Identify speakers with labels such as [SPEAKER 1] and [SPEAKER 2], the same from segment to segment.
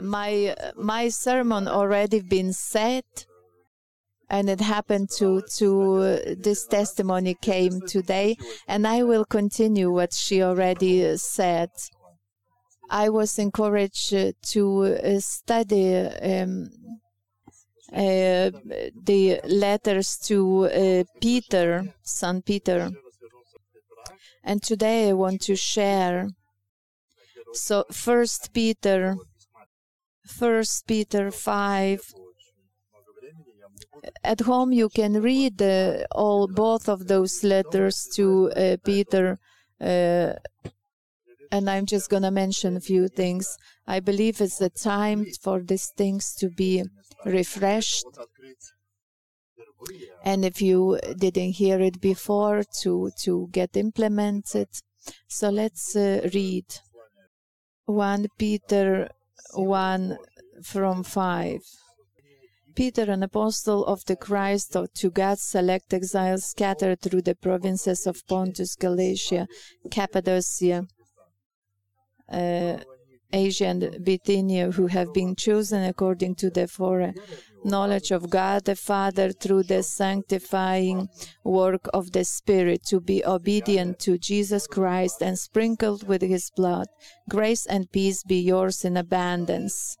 [SPEAKER 1] my my sermon already been said and it happened to to uh, this testimony came today and i will continue what she already uh, said. I was encouraged uh, to study um, uh, the letters to uh, peter son peter. And today i want to share. So first peter first peter 5 at home you can read uh, all both of those letters to uh, Peter uh, and I'm just going to mention a few things. I believe it's the time for these things to be refreshed. And if you didn't hear it before, to, to get implemented. So let's uh, read 1 Peter 1 from 5. Peter, an apostle of the Christ to God's select exiles scattered through the provinces of Pontus, Galatia, Cappadocia, uh, Asia, and Bithynia, who have been chosen according to the foreknowledge of God the Father through the sanctifying work of the Spirit, to be obedient to Jesus Christ and sprinkled with his blood. Grace and peace be yours in abundance.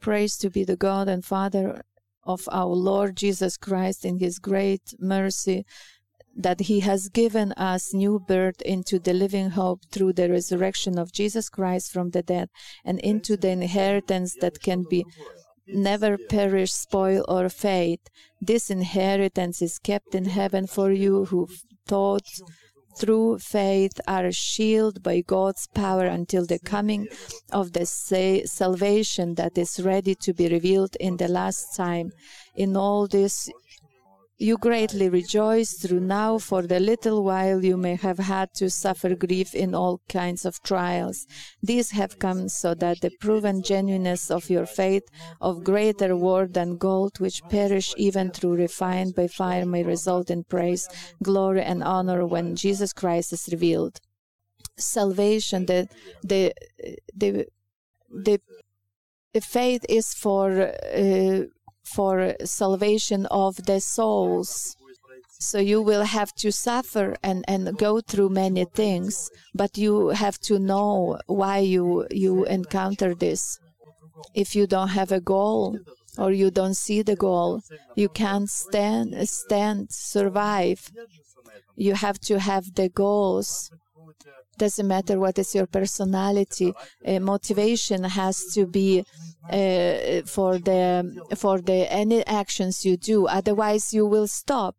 [SPEAKER 1] Praise to be the God and Father of our Lord Jesus Christ in his great mercy that he has given us new birth into the living hope through the resurrection of Jesus Christ from the dead and into the inheritance that can be never perish, spoil, or fade. This inheritance is kept in heaven for you who thought through faith are shielded by God's power until the coming of the sa- salvation that is ready to be revealed in the last time. In all this, you greatly rejoice through now for the little while you may have had to suffer grief in all kinds of trials. These have come so that the proven genuineness of your faith, of greater worth than gold, which perish even through refined by fire, may result in praise, glory, and honor when Jesus Christ is revealed. Salvation, the the the the, the faith is for. Uh, for salvation of the souls. So you will have to suffer and, and go through many things, but you have to know why you you encounter this. If you don't have a goal or you don't see the goal, you can't stand stand survive. You have to have the goals doesn't matter what is your personality uh, motivation has to be uh, for the for the any actions you do otherwise you will stop.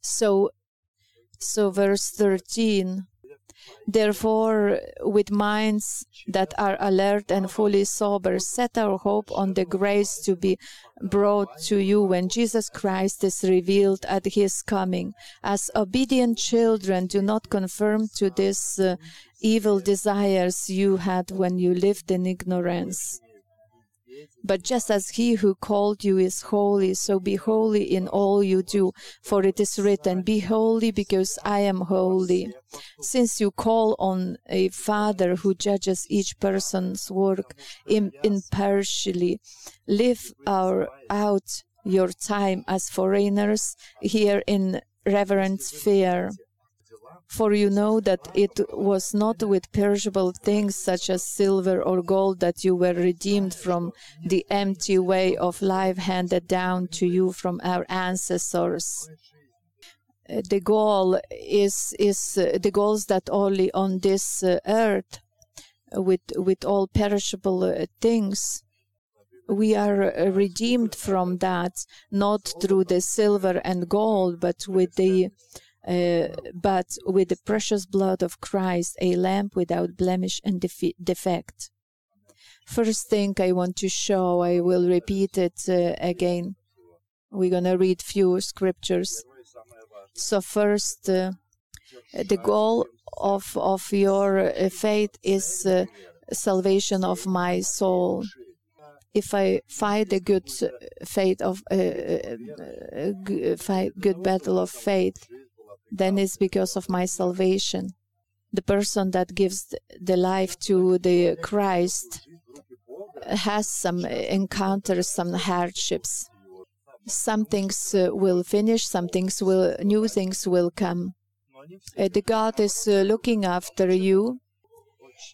[SPEAKER 1] So so verse 13 Therefore, with minds that are alert and fully sober, set our hope on the grace to be brought to you when Jesus Christ is revealed at his coming. As obedient children, do not conform to these uh, evil desires you had when you lived in ignorance. But just as he who called you is holy, so be holy in all you do. For it is written, Be holy because I am holy. Since you call on a Father who judges each person's work impartially, live our, out your time as foreigners here in reverent fear. For you know that it was not with perishable things such as silver or gold that you were redeemed from the empty way of life handed down to you from our ancestors. Uh, the goal is is uh, the goals that only on this uh, earth with with all perishable things we are redeemed from that not through the silver and gold but with the uh, but with the precious blood of Christ, a lamb without blemish and defe- defect. First thing I want to show, I will repeat it uh, again. We're going to read few scriptures. So first, uh, the goal of of your uh, faith is uh, salvation of my soul if I fight the good faith of uh, uh, fight good battle of faith, then it's because of my salvation. The person that gives the life to the Christ has some encounters some hardships. Some things uh, will finish, some things will, new things will come. Uh, the God is uh, looking after you.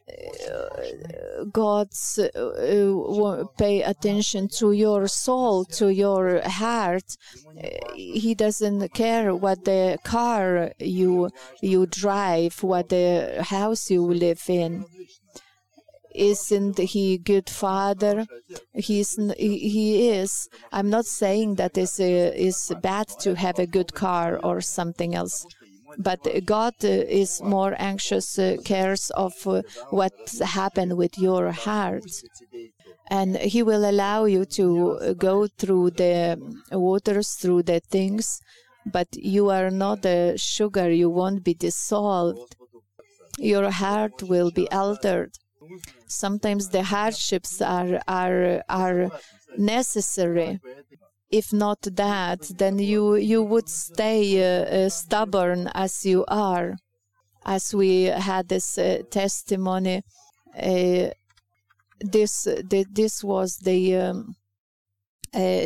[SPEAKER 1] Uh, God's uh, pay attention to your soul, to your heart. He doesn't care what the car you you drive, what the house you live in. Isn't he good father? He's he is. I'm not saying that uh, is bad to have a good car or something else but god uh, is more anxious uh, cares of uh, what happened with your heart. And he will allow you to go through the waters through the things but you are not a sugar you won't be dissolved. Your heart will be altered. Sometimes the hardships are are are necessary. If not that, then you you would stay uh, uh, stubborn as you are. As we had this uh, testimony, uh, this the, this was the um,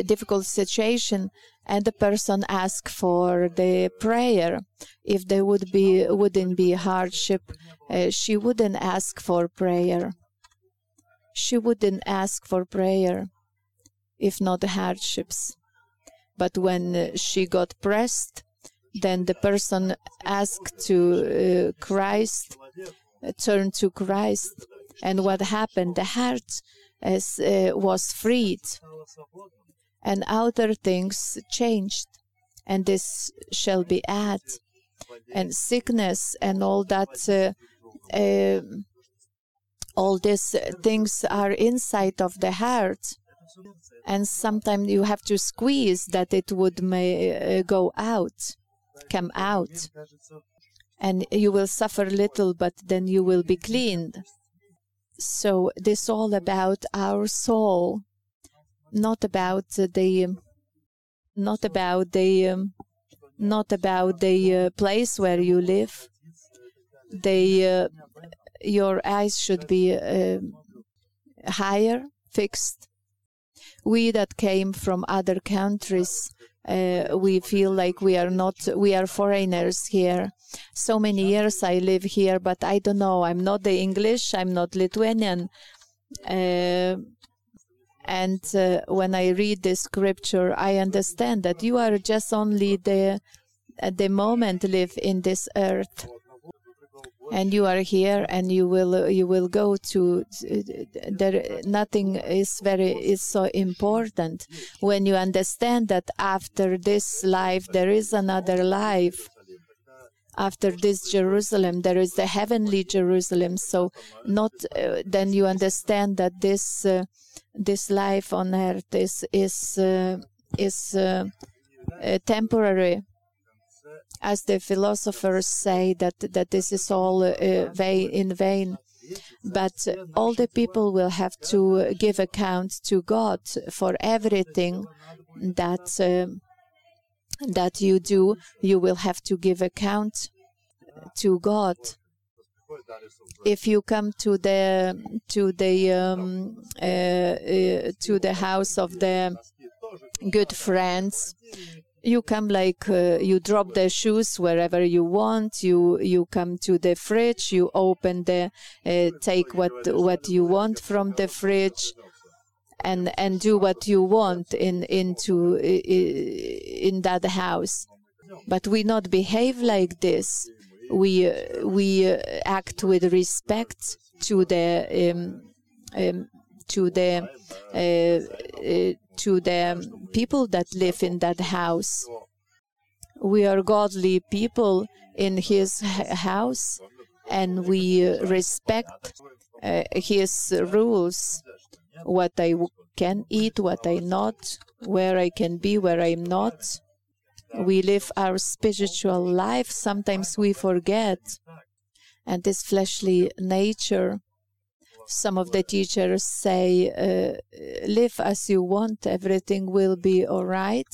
[SPEAKER 1] difficult situation and the person asked for the prayer. If there would be wouldn't be hardship, uh, she wouldn't ask for prayer. She wouldn't ask for prayer if not the hardships. But when she got pressed, then the person asked to uh, Christ, uh, turned to Christ, and what happened? The heart as, uh, was freed and outer things changed, and this shall be added. And sickness and all that, uh, uh, all these things are inside of the heart, and sometimes you have to squeeze that it would may uh, go out, come out, and you will suffer little, but then you will be cleaned. So this all about our soul not about the not about the um, not about the uh, place where you live. The uh, your eyes should be uh, higher, fixed. We that came from other countries, uh, we feel like we are not we are foreigners here. So many years I live here, but I don't know. I'm not the English. I'm not Lithuanian. Uh, and uh, when I read the scripture, I understand that you are just only the at the moment live in this earth, and you are here, and you will you will go to. There, nothing is very is so important when you understand that after this life there is another life after this Jerusalem, there is the heavenly Jerusalem. So, not uh, then you understand that this uh, this life on earth is is uh, is uh, uh, temporary as the philosophers say that that this is all uh, vain, in vain. But all the people will have to give account to God for everything that uh, that you do. You will have to give account to God. If you come to the to the um, uh, uh, to the house of the good friends you come like uh, you drop the shoes wherever you want. You you come to the fridge. You open the uh, take what what you want from the fridge and and do what you want in into in that house. But we not behave like this. We uh, we uh, act with respect to the um, um, to the uh, to the people that live in that house. We are godly people in His house, and we respect uh, His rules. What I can eat, what I not, where I can be, where I'm not we live our spiritual life, sometimes we forget. And this fleshly nature, some of the teachers say, uh, live as you want, everything will be all right.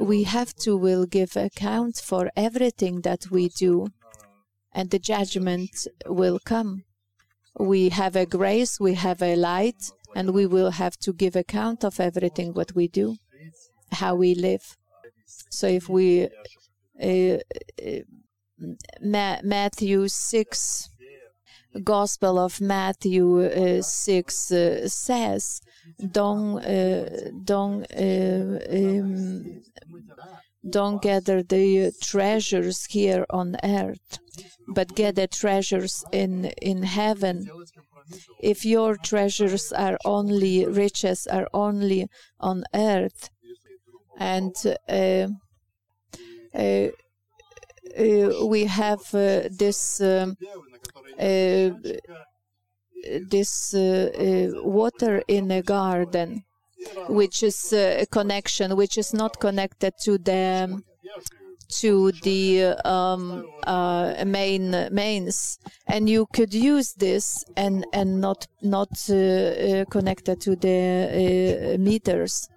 [SPEAKER 1] We have to will give account for everything that we do, and the judgment will come. We have a grace, we have a light, and we will have to give account of everything what we do, how we live. So if we uh, uh, Ma- Matthew 6 Gospel of Matthew uh, 6 uh, says don't uh, don't uh, um, don't gather the treasures here on earth but gather treasures in in heaven. If your treasures are only riches are only on earth and uh, uh, we have uh, this um, this water in a garden which is a connection which is not connected to the to the um, uh, main mains, and you could use this and and not not uh, uh, connected to the uh, meters.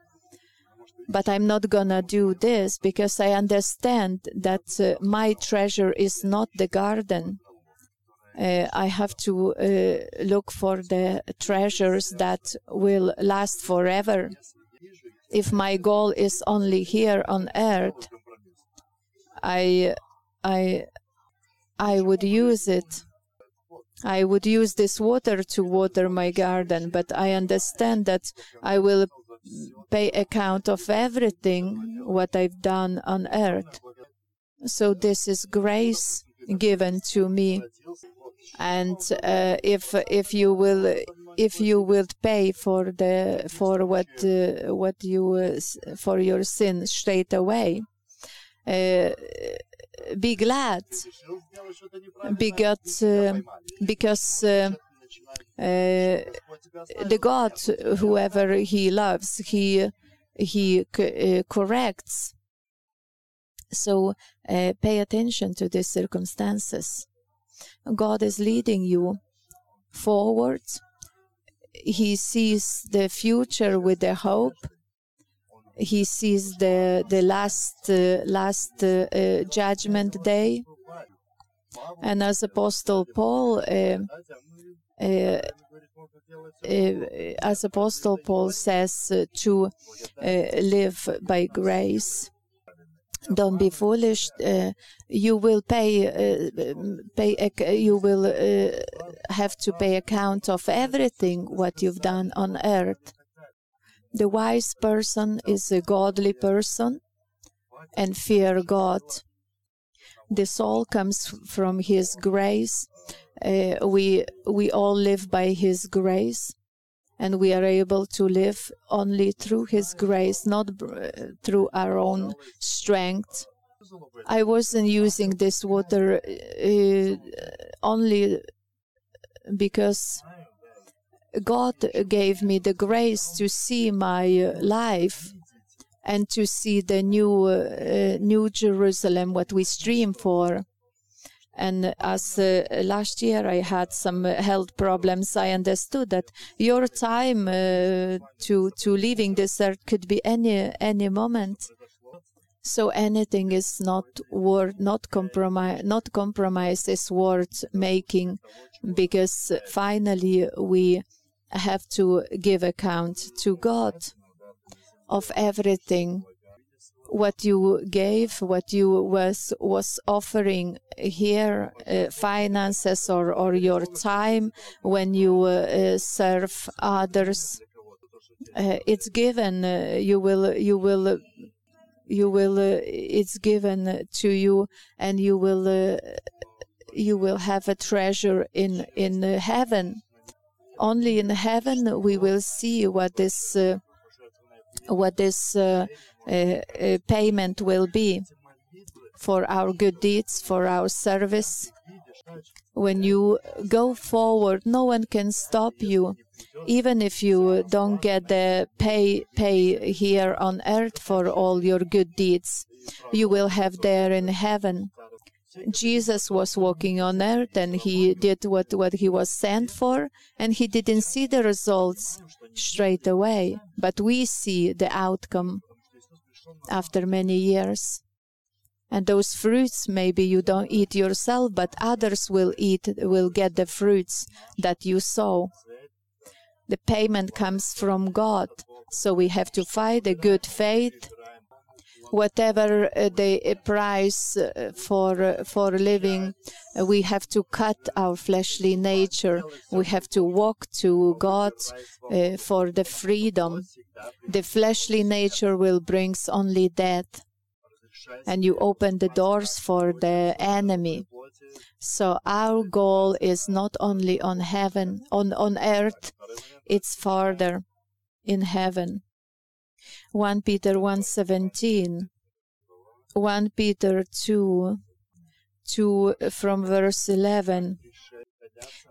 [SPEAKER 1] But I'm not gonna do this because I understand that uh, my treasure is not the garden. Uh, I have to look for the treasures that will last forever. If my goal is only here on earth, I, I, I would use it. I would use this water to water my garden, but I understand that I will pay account of everything what I've done on earth. So this is grace given to me, and uh, if if you will if you will pay for the for what uh, what you uh, for your sin straight away, uh, be glad because, uh, because uh, the God, whoever he loves, he he corrects. So pay attention to these circumstances. God is leading you forward. He sees the future with the hope he sees the the last uh, last uh, uh, judgment day and as apostle paul uh, uh, uh, as apostle paul says to live by grace don't be foolish uh, you will pay uh, pay you will uh, have to pay account of everything what you've done on earth the wise person is a godly person and fear God. This all comes from His grace. Uh, we we all live by His grace, and we are able to live only through His grace, not through our own strength. I wasn't using this water uh, only because God gave me the grace to see my life and to see the new uh, new Jerusalem what we stream for and as uh, last year I had some health problems I understood that your time uh, to to leaving this earth could be any any moment. So anything is not worth not compromise not compromise is worth making because finally we have to give account to God of everything what you gave, what you was was offering here, uh, finances or or your time when you uh, serve others. Uh, it's given. Uh, you will. You will. You will. Uh, it's given to you, and you will. Uh, you will have a treasure in in heaven only in heaven we will see what this uh, what this uh, uh, uh, Uh, uh, payment will be for our good deeds, for our service. When you go forward, no one can stop you, even if you don't get the pay pay here on earth for all your good deeds. You will have there in heaven. Jesus was walking on earth and he did what, what he was sent for, and he didn't see the results straight away. But we see the outcome after many years. And those fruits, maybe you don't eat yourself, but others will eat, will get the fruits that you sow. The payment comes from God. So we have to fight a good faith. Whatever uh, the uh, price uh, for for living, we have to cut our fleshly nature. We have to walk to God uh, for the freedom. The fleshly nature will brings only death, and you open the doors for the enemy. So our goal is not only on heaven, on on earth, it's farther in heaven. 1 Peter 1:17 1 Peter 2 2 from verse 11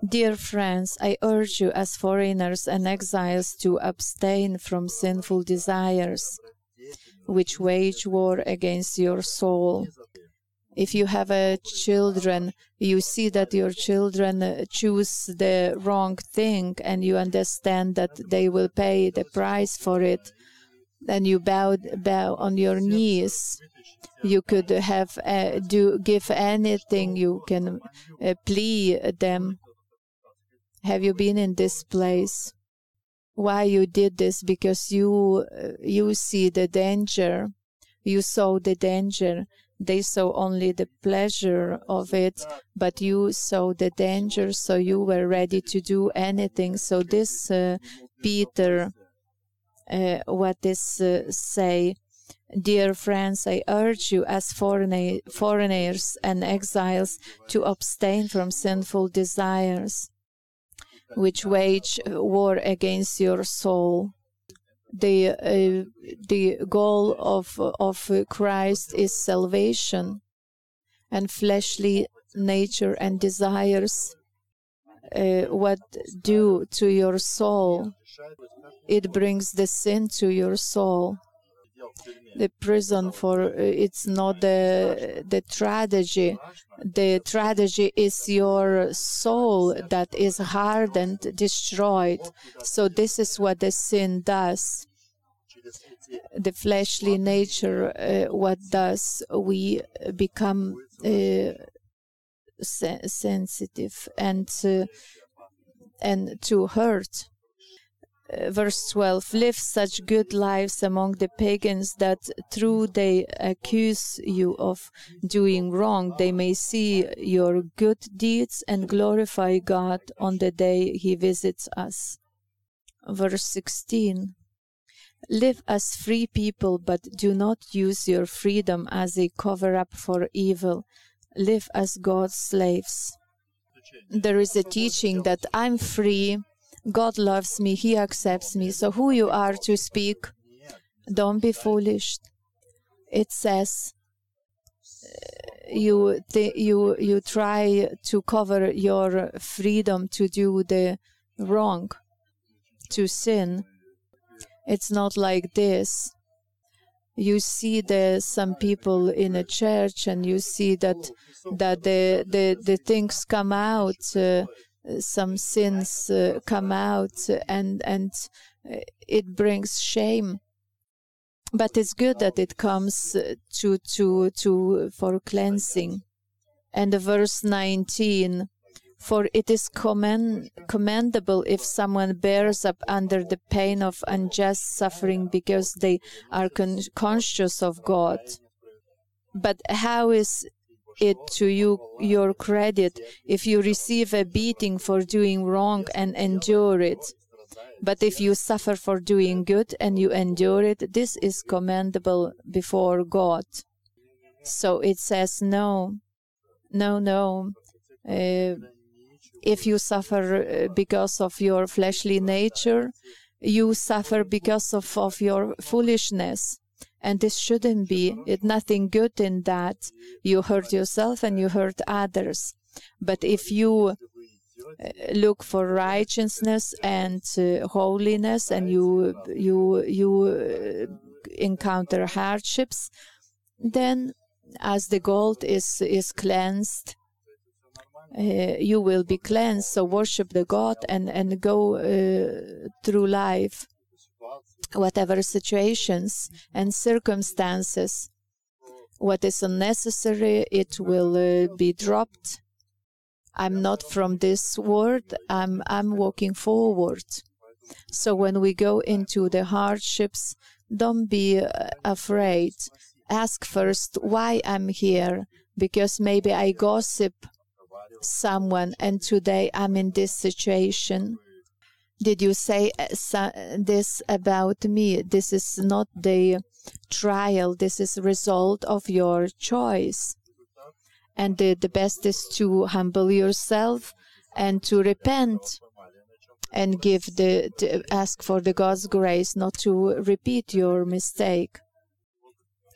[SPEAKER 1] Dear friends, I urge you as foreigners and exiles to abstain from sinful desires which wage war against your soul. If you have a children, you see that your children choose the wrong thing and you understand that they will pay the price for it then you bow bow on your knees. You could have uh, do give anything you can uh, plead them. Have you been in this place? Why you did this? Because you uh, you see the danger. You saw the danger. They saw only the pleasure of it but you saw the danger so you were ready to do anything. So this uh, peter what this uh, say. Dear friends, I urge you as foreigners and exiles to abstain from sinful desires which wage war against your soul. The, uh, the goal of, of Christ is salvation, and fleshly nature and desires uh, what do to your soul it brings the sin to your soul. The prison for uh, it's not the the tragedy. The tragedy is your soul that is hardened destroyed. So this is what the sin does. The fleshly nature uh, what does we become uh, se- sensitive and uh, and to hurt Uh, verse 12 live such good lives among the pagans that through they accuse you of doing wrong. They may see your good deeds and glorify god on the day he visits us. Verse 16 live as free people but do not use your freedom as a cover up for evil. Live as god's slaves. There is a teaching that i'm free God loves me, He accepts me. So, who you are to speak, don't be foolish. It says, uh, you th- you you try to cover your freedom to do the wrong to sin it's not like this you see the some people in a church and you see that that the the, the things come out uh, some sins uh, come out and and uh, it brings shame but it's good that it comes to to to for cleansing and verse 19 for it is commend, commendable if someone bears up under the pain of unjust suffering because they are con- conscious of God. But how is it to you your credit if you receive a beating for doing wrong and endure it. But if you suffer for doing good and you endure it, this is commendable before God. So it says, no, no, no. Uh, if you suffer uh, because of your fleshly nature, you suffer because of, of your foolishness and this shouldn't be it nothing good in that you hurt yourself and you hurt others. But if you uh, look for righteousness and uh, holiness and you you you uh, encounter hardships then as the gold is is cleansed uh, you will be cleansed. So worship the god and and go uh, through life whatever situations and circumstances. What is unnecessary, it will uh, be dropped. I'm not from this world. I'm I'm walking forward. So when we go into the hardships, don't be uh, afraid. Ask first why I'm here, because maybe I gossip someone and today I'm in this situation. Did you say uh, this about me? This is not the trial. This is result of your choice. And the, the best is to humble yourself and to repent and give the ask for the God's grace not to repeat your mistake.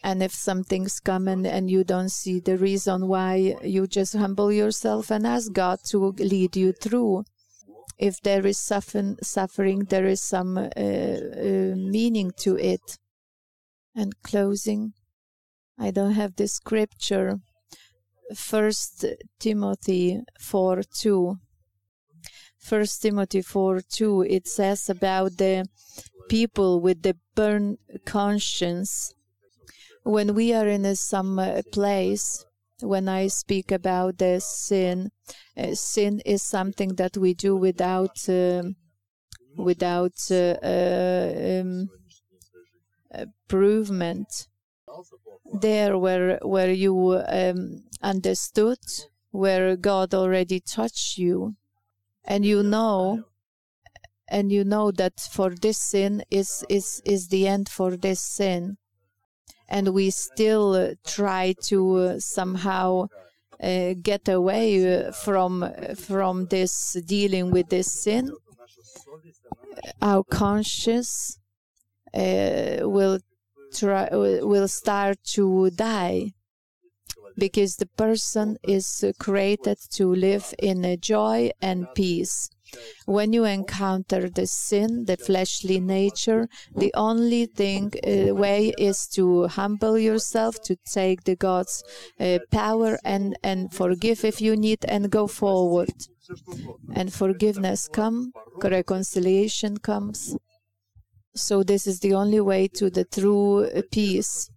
[SPEAKER 1] And if something's coming and you don't see the reason why, you just humble yourself and ask God to lead you through. If there is suffering, there is some uh, uh, meaning to it. And closing, I don't have the scripture. First Timothy 4 2. First Timothy 4 2, it says about the people with the burned conscience. When we are in a, some uh, place, when I speak about the sin, uh, sin is something that we do without uh, without uh, um, improvement. There, where where you um, understood, where God already touched you, and you know and you know that for this sin is is is the end for this sin and we still uh, try to uh, somehow uh, get away from from this dealing with this sin our conscience will try will start to die because the person is created to live in joy and peace. When you encounter the sin, the fleshly nature, the only thing uh, way is to humble yourself, to take the God's uh, power and and forgive if you need, and go forward. And forgiveness come, reconciliation comes. So this is the only way to the true peace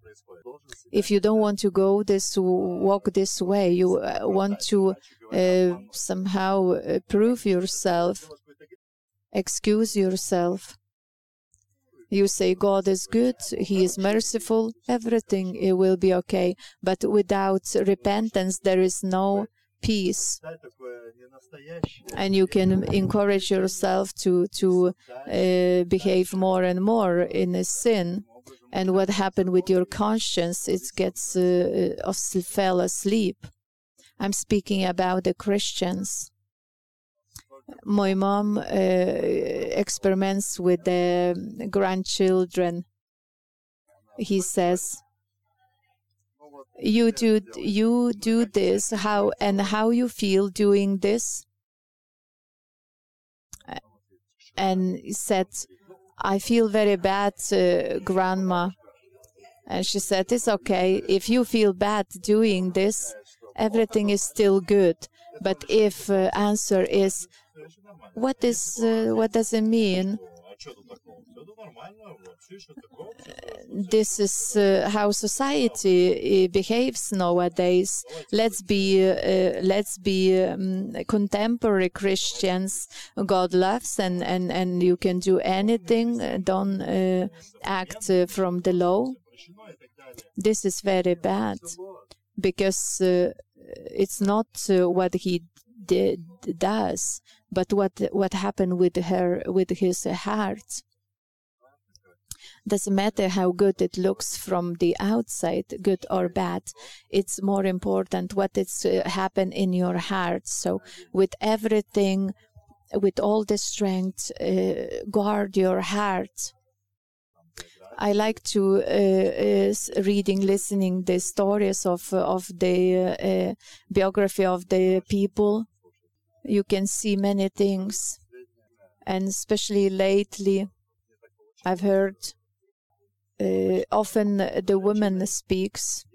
[SPEAKER 1] if you don't want to go this walk this way you uh, want to uh, somehow uh, prove yourself excuse yourself. You say god is good he is merciful everything it will be okay. But without repentance there is no peace. And you can encourage yourself to to uh, behave more and more in a sin and what happened with your conscience it gets uh, uh fell asleep. I'm speaking about the christians. My mom uh, experiments with the grandchildren. He says you do you do this. How and how you feel doing this? And said I feel very bad, uh, Grandma. And she said, It's okay. If you feel bad doing this, everything is still good. But if uh, answer is, what is uh, what does it mean? This is uh, how society uh, behaves nowadays. Let's be uh, let's be um, contemporary Christians. God loves, and and and you can do anything. Don't uh, act uh, from the law. This is very bad because uh, it's not what he did, does, but what what happened with her with his heart doesn't matter how good it looks from the outside, good or bad. It's more important what is uh, happen in your heart. So with everything, with all the strength, uh, guard your heart. I like to uh, reading, listening the stories of of the uh, biography of the people. You can see many things, and especially lately, I've heard uh, often the woman speaks.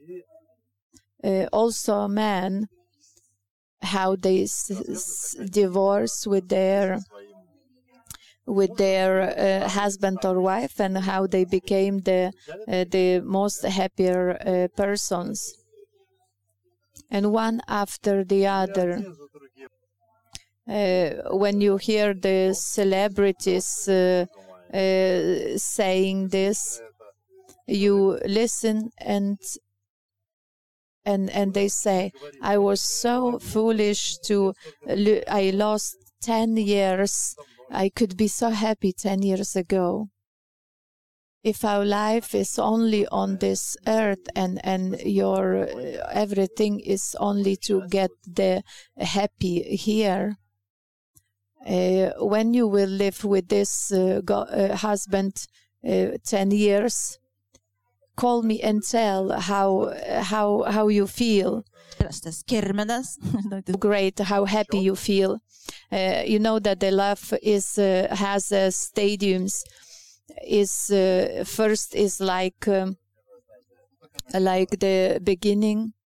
[SPEAKER 1] Uh, also, a man, how they divorce with their with their uh, husband or wife and how they became the uh, the most happier uh, persons and one after the other when you hear the celebrities uh, uh, saying this, you listen and and and they say, "I was so foolish to, I lost ten years. I could be so happy ten years ago." if our life is only on this earth and and your uh, everything is only to get the happy here uh, when you will live with this uh, go, uh, husband uh, 10 years call me and tell how how how you feel. Great how happy you feel. Uh, you know that the love is has stadiums. Is uh, first is like um, like the beginning. uh,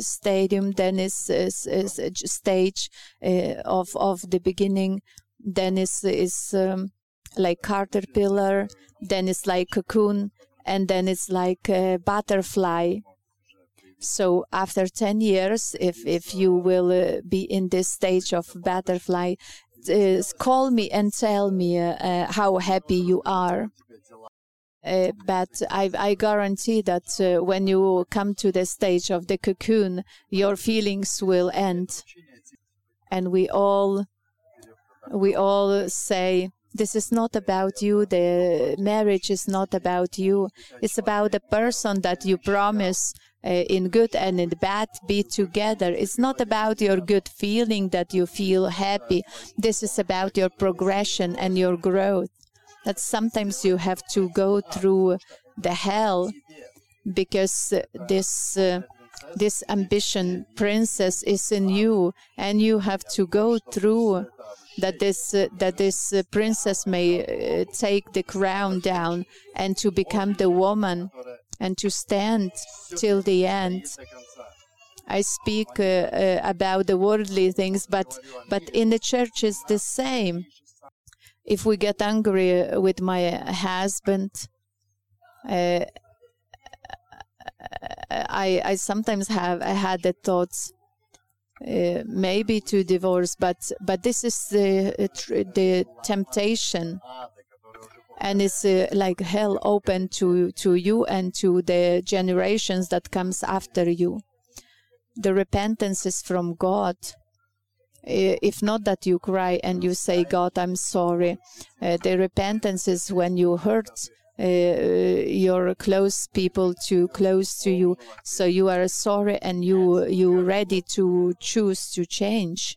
[SPEAKER 1] stadium then is, is, is a stage uh, of of the beginning then is is um, like caterpillar then it's like cocoon and then it's like butterfly so after 10 years if if you will uh, be in this stage of butterfly uh, call me and tell me uh, uh, how happy you are. Uh, but I, I, guarantee that uh, when you come to the stage of the cocoon, your feelings will end, and we all we all say this is not about you. The marriage is not about you. It's about the person that you promise uh, in good and in bad be together. It's not about your good feeling that you feel happy. This is about your progression and your growth. That sometimes you have to go through the hell because this uh, this ambition princess is in you and you have to go through that this uh, that this uh, princess may uh, take the crown down and to become the woman and to stand till the end. I speak uh, uh, about the worldly things, but but in the church is the same. If we get angry with my husband, uh, I I sometimes have I had the thoughts. Uh, maybe to divorce, but but this is the the temptation and it's uh, like hell open to to you and to the generations that comes after you the repentance is from god if not that you cry and you say god i'm sorry. Uh, the repentance is when you hurt uh, your close people too close to you. So you are sorry and you you ready to choose to change.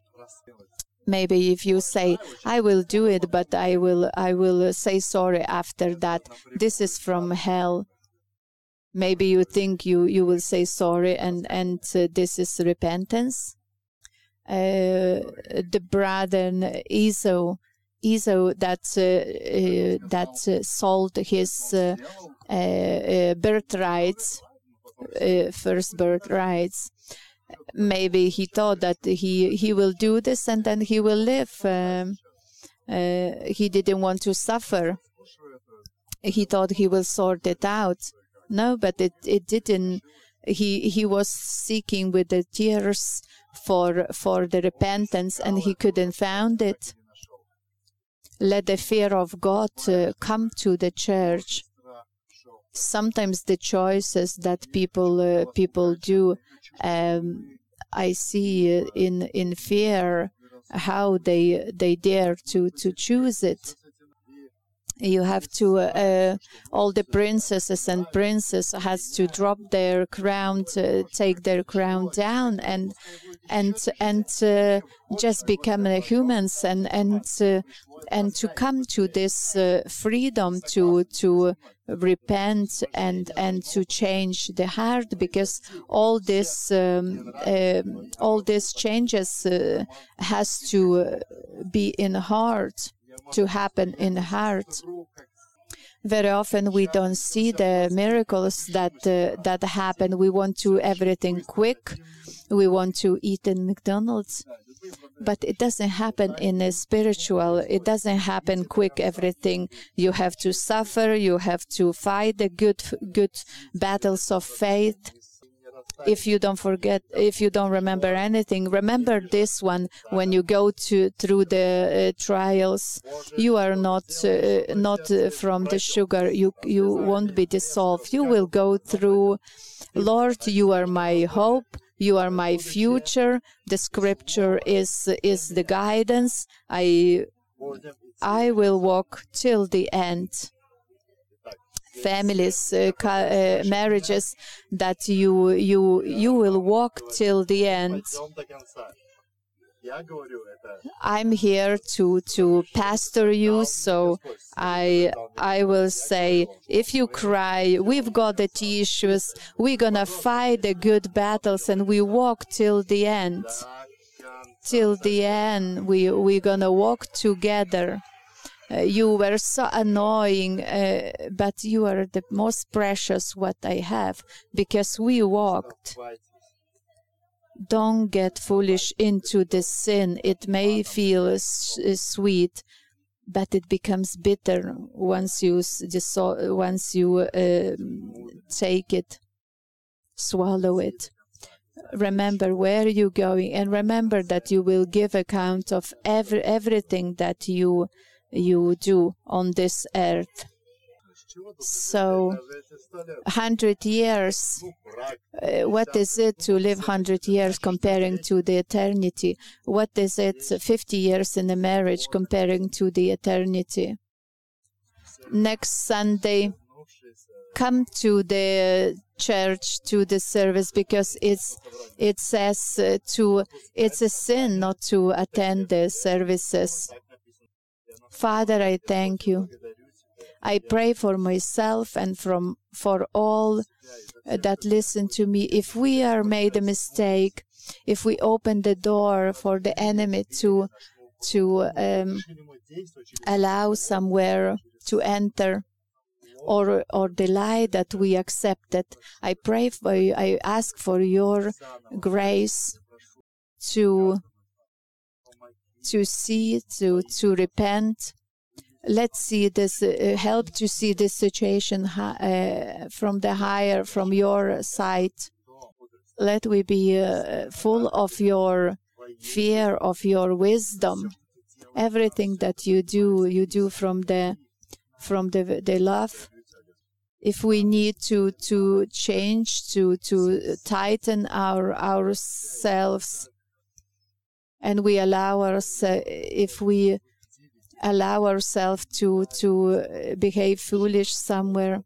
[SPEAKER 1] Maybe if you say i will do it but i will i will say sorry after that. This is from hell. Maybe you think you you will say sorry and and uh, this is repentance the brother esau esau that uh, uh that uh, sold his uh, birthrights first birthrights maybe he thought that he he will do this and then he will live. Um, uh, he didn't want to suffer. He thought he will sort it out. No, but it, it didn't. He he was seeking with the tears for for the repentance and he couldn't found it. Let the fear of God uh, come to the church. Sometimes the choices that people uh, people do um, I see in in fear how they they dare to to choose it. You have to uh, all the princesses and princes has to drop their crown, to take their crown down, and and and uh, just become uh, humans and and uh, and to come to this uh, freedom to to repent and and to change the heart because all this um, um all these changes uh, has to uh, be in heart to happen in the heart. Very often we don't see the miracles that uh, that happen. We want to everything quick. We want to eat in mcdonald's. But it doesn't happen in a spiritual. It doesn't happen quick everything. You have to suffer. You have to fight the good good battles of faith if you don't forget, if you don't remember anything, remember this one when you go to through the uh, trials. You are not uh, not uh, from the sugar. You you won't be dissolved. You will go through. Lord, you are my hope. You are my future. The scripture is is the guidance. I I will walk till the end families, uh, uh, marriages that you you you will walk till the end. I'm here to to pastor you, so I I will say if you cry, we've got the tissues. We're gonna fight the good battles, and we walk till the end. Till the end, we we're gonna walk together. Uh, you were so annoying, uh, but you are the most precious what I have because we walked. Don't get foolish into the sin. It may feel s- sweet, but it becomes bitter once you once you uh, take it, swallow it remember where you're going and remember that you will give account of every everything that you you do on this earth. So, 100 years, uh, what is it to live 100 years comparing to the eternity? What is it 50 years in a marriage comparing to the eternity? Next Sunday, come to the church to the service because it's it says uh, to it's a sin not to attend the services Father, I thank you. I pray for myself and from for all that listen to me. If we are made a mistake, if we open the door for the enemy to to um, allow somewhere to enter, or or the lie that we accepted, I pray for you. I ask for your grace to to see, to, to repent. Let's see this, uh, help to see this situation uh, from the higher, from your side. Let we be uh, full of your fear, of your wisdom. Everything that you do, you do from the, from the, the love if we need to to change to to tighten our ourselves and we allow ourselves uh, if we allow ourselves to to uh, behave foolish somewhere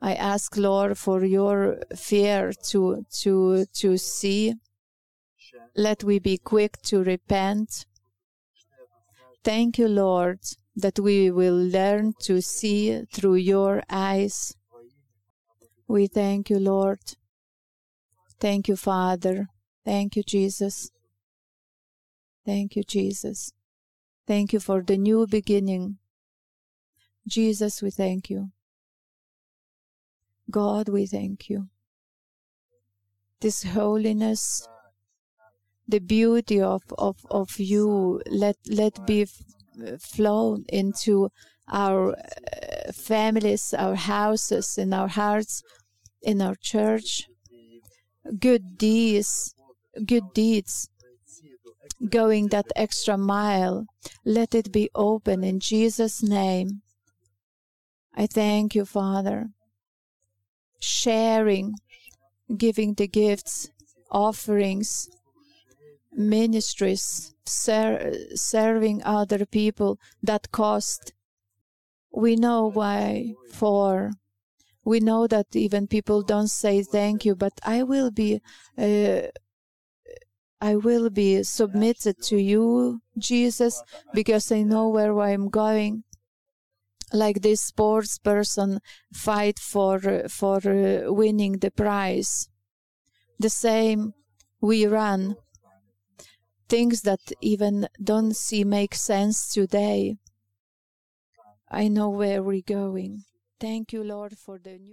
[SPEAKER 1] i ask lord for your fear to to to see. Let we be quick to repent. Thank you lord that we will learn to see through your eyes. We thank you lord. Thank you father. Thank you jesus Thank you, Jesus. Thank you for the new beginning. Jesus, we thank you. God, we thank you. This holiness, the beauty of, of, of you, let, let be flow into our uh, families, our houses, in our hearts, in our church. Good deeds, good deeds going that extra mile. Let it be open in Jesus' name. I thank you, Father. Sharing, giving the gifts, offerings, ministries, ser- serving other people that cost. We know why for. We know that even people don't say thank you, but I will be uh, I will be submitted to you, Jesus, because I know where I'm going. Like this sports person fight for for uh, winning the prize. The same we run things that even don't see make sense today. I know where we're going. Thank you, Lord, for the new.